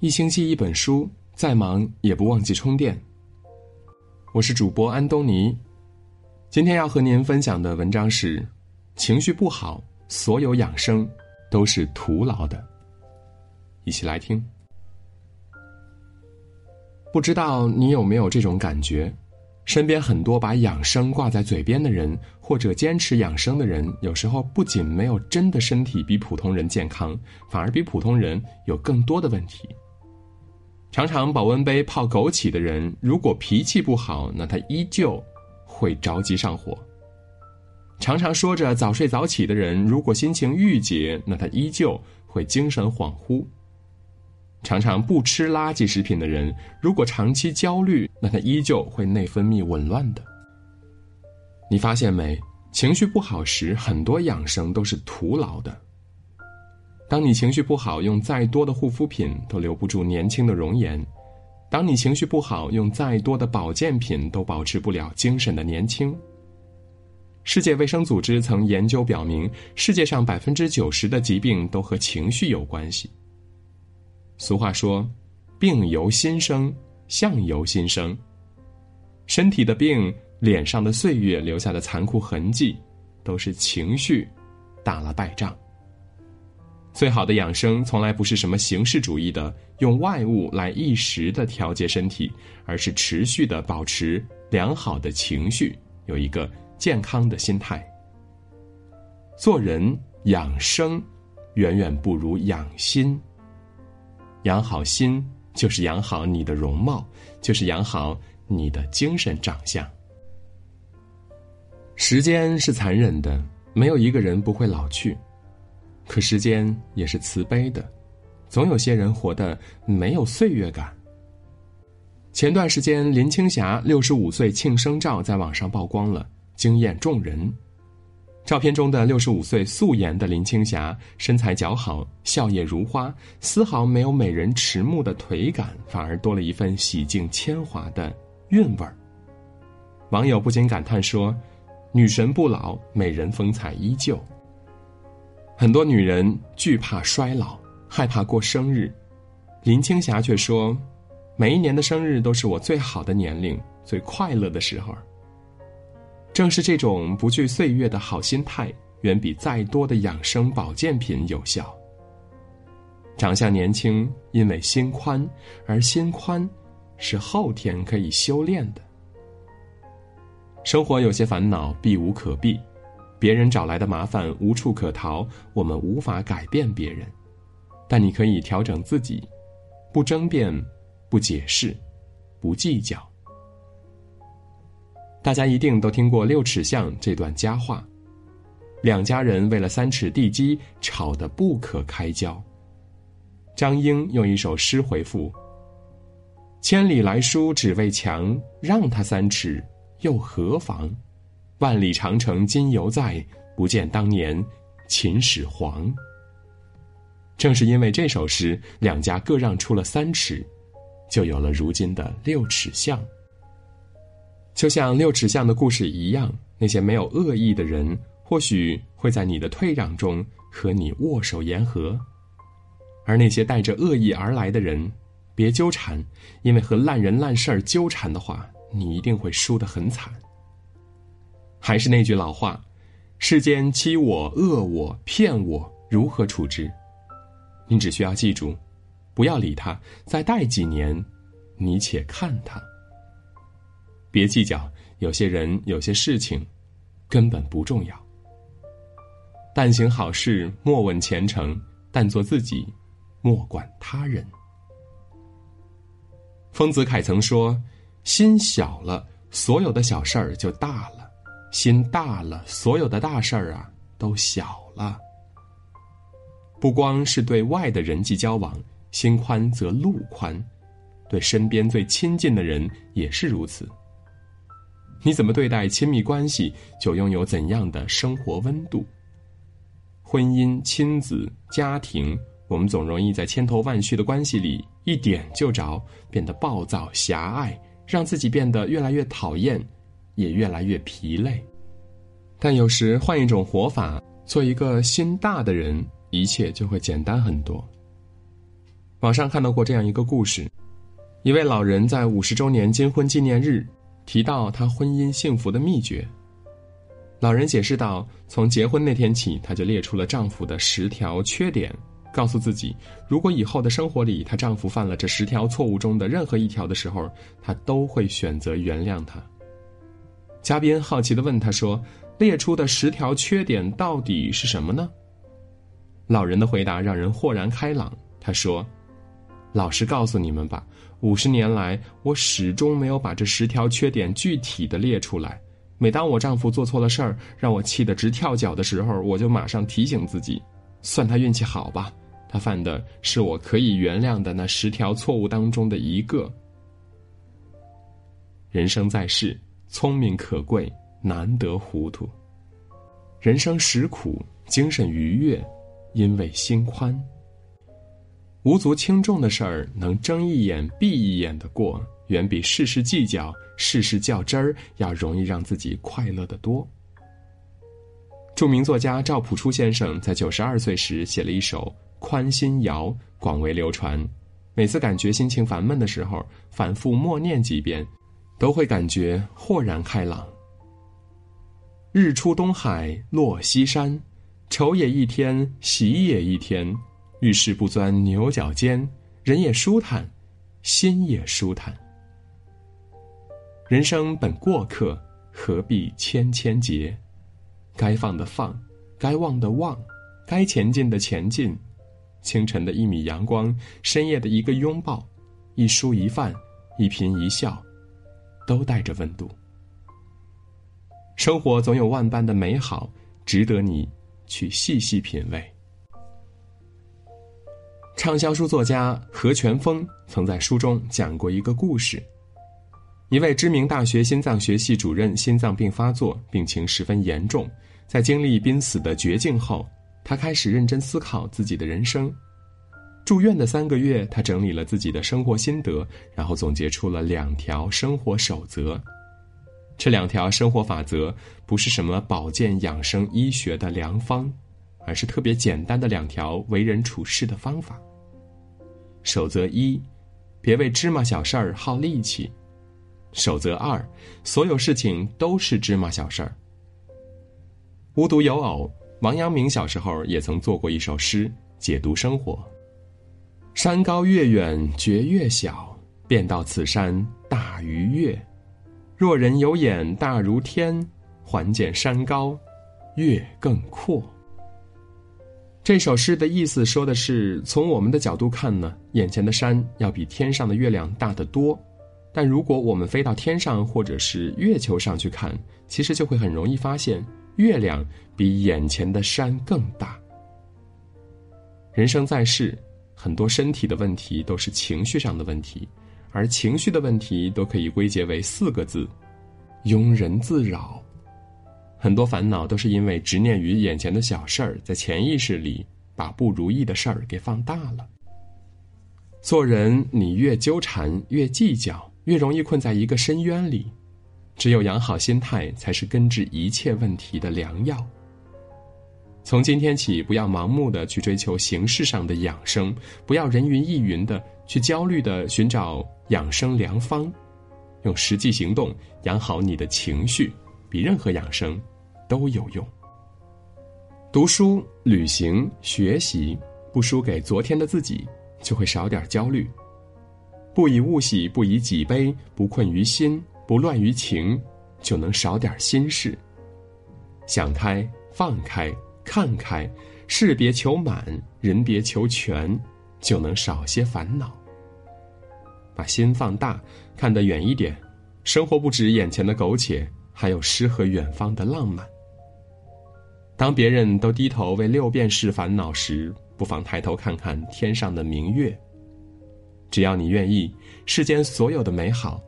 一星期一本书，再忙也不忘记充电。我是主播安东尼，今天要和您分享的文章是：情绪不好，所有养生都是徒劳的。一起来听。不知道你有没有这种感觉？身边很多把养生挂在嘴边的人，或者坚持养生的人，有时候不仅没有真的身体比普通人健康，反而比普通人有更多的问题。常常保温杯泡枸杞的人，如果脾气不好，那他依旧会着急上火。常常说着早睡早起的人，如果心情郁结，那他依旧会精神恍惚。常常不吃垃圾食品的人，如果长期焦虑，那他依旧会内分泌紊乱的。你发现没？情绪不好时，很多养生都是徒劳的。当你情绪不好，用再多的护肤品都留不住年轻的容颜；当你情绪不好，用再多的保健品都保持不了精神的年轻。世界卫生组织曾研究表明，世界上百分之九十的疾病都和情绪有关系。俗话说：“病由心生，相由心生。”身体的病，脸上的岁月留下的残酷痕迹，都是情绪打了败仗。最好的养生，从来不是什么形式主义的用外物来一时的调节身体，而是持续的保持良好的情绪，有一个健康的心态。做人养生，远远不如养心。养好心，就是养好你的容貌，就是养好你的精神长相。时间是残忍的，没有一个人不会老去，可时间也是慈悲的，总有些人活得没有岁月感。前段时间，林青霞六十五岁庆生照在网上曝光了，惊艳众人。照片中的六十五岁素颜的林青霞，身材姣好，笑靥如花，丝毫没有美人迟暮的颓感，反而多了一份洗净铅华的韵味儿。网友不禁感叹说：“女神不老，美人风采依旧。”很多女人惧怕衰老，害怕过生日，林青霞却说：“每一年的生日都是我最好的年龄，最快乐的时候。”正是这种不惧岁月的好心态，远比再多的养生保健品有效。长相年轻，因为心宽，而心宽，是后天可以修炼的。生活有些烦恼，避无可避；别人找来的麻烦，无处可逃。我们无法改变别人，但你可以调整自己，不争辩，不解释，不计较。大家一定都听过六尺巷这段佳话，两家人为了三尺地基吵得不可开交。张英用一首诗回复：“千里来书只为墙，让他三尺又何妨？万里长城今犹在，不见当年秦始皇。”正是因为这首诗，两家各让出了三尺，就有了如今的六尺巷。就像六尺巷的故事一样，那些没有恶意的人，或许会在你的退让中和你握手言和；而那些带着恶意而来的人，别纠缠，因为和烂人烂事儿纠缠的话，你一定会输得很惨。还是那句老话：世间欺我、恶我、骗我，如何处置？你只需要记住，不要理他，再待几年，你且看他。别计较，有些人、有些事情，根本不重要。但行好事，莫问前程；但做自己，莫管他人。丰子恺曾说：“心小了，所有的小事儿就大了；心大了，所有的大事儿啊都小了。”不光是对外的人际交往，心宽则路宽，对身边最亲近的人也是如此。你怎么对待亲密关系，就拥有怎样的生活温度。婚姻、亲子、家庭，我们总容易在千头万绪的关系里一点就着，变得暴躁、狭隘，让自己变得越来越讨厌，也越来越疲累。但有时换一种活法，做一个心大的人，一切就会简单很多。网上看到过这样一个故事：一位老人在五十周年金婚纪念日提到他婚姻幸福的秘诀。老人解释道：“从结婚那天起，她就列出了丈夫的十条缺点，告诉自己，如果以后的生活里她丈夫犯了这十条错误中的任何一条的时候，她都会选择原谅他。”嘉宾好奇的问他说：“列出的十条缺点到底是什么呢？”老人的回答让人豁然开朗。他说：“老实告诉你们吧，五十年来，我始终没有把这十条缺点具体的列出来。”每当我丈夫做错了事儿，让我气得直跳脚的时候，我就马上提醒自己，算他运气好吧，他犯的是我可以原谅的那十条错误当中的一个。人生在世，聪明可贵，难得糊涂。人生实苦，精神愉悦，因为心宽。无足轻重的事儿，能睁一眼闭一眼的过。远比事事计较、事事较真儿要容易让自己快乐的多。著名作家赵朴初先生在九十二岁时写了一首《宽心谣》，广为流传。每次感觉心情烦闷的时候，反复默念几遍，都会感觉豁然开朗。日出东海落西山，愁也一天，喜也一天。遇事不钻牛角尖，人也舒坦，心也舒坦。人生本过客，何必千千结？该放的放，该忘的忘，该前进的前进。清晨的一米阳光，深夜的一个拥抱，一蔬一饭，一颦一笑，都带着温度。生活总有万般的美好，值得你去细细品味。畅销书作家何全峰曾在书中讲过一个故事。一位知名大学心脏学系主任心脏病发作，病情十分严重。在经历濒死的绝境后，他开始认真思考自己的人生。住院的三个月，他整理了自己的生活心得，然后总结出了两条生活守则。这两条生活法则不是什么保健养生医学的良方，而是特别简单的两条为人处事的方法。守则一：别为芝麻小事儿耗力气。守则二：所有事情都是芝麻小事儿。无独有偶，王阳明小时候也曾做过一首诗解读生活：山高月远觉月小，便道此山大于月。若人有眼大如天，还见山高，月更阔。这首诗的意思说的是，从我们的角度看呢，眼前的山要比天上的月亮大得多。但如果我们飞到天上或者是月球上去看，其实就会很容易发现，月亮比眼前的山更大。人生在世，很多身体的问题都是情绪上的问题，而情绪的问题都可以归结为四个字：庸人自扰。很多烦恼都是因为执念于眼前的小事儿，在潜意识里把不如意的事儿给放大了。做人，你越纠缠，越计较。越容易困在一个深渊里，只有养好心态，才是根治一切问题的良药。从今天起，不要盲目的去追求形式上的养生，不要人云亦云的去焦虑的寻找养生良方，用实际行动养好你的情绪，比任何养生都有用。读书、旅行、学习，不输给昨天的自己，就会少点焦虑。不以物喜，不以己悲，不困于心，不乱于情，就能少点心事。想开，放开，看开，事别求满，人别求全，就能少些烦恼。把心放大，看得远一点，生活不止眼前的苟且，还有诗和远方的浪漫。当别人都低头为六便士烦恼时，不妨抬头看看天上的明月。只要你愿意，世间所有的美好，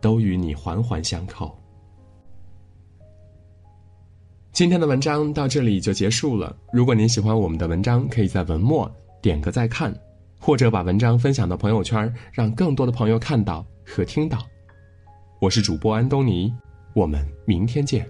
都与你环环相扣。今天的文章到这里就结束了。如果您喜欢我们的文章，可以在文末点个再看，或者把文章分享到朋友圈，让更多的朋友看到和听到。我是主播安东尼，我们明天见。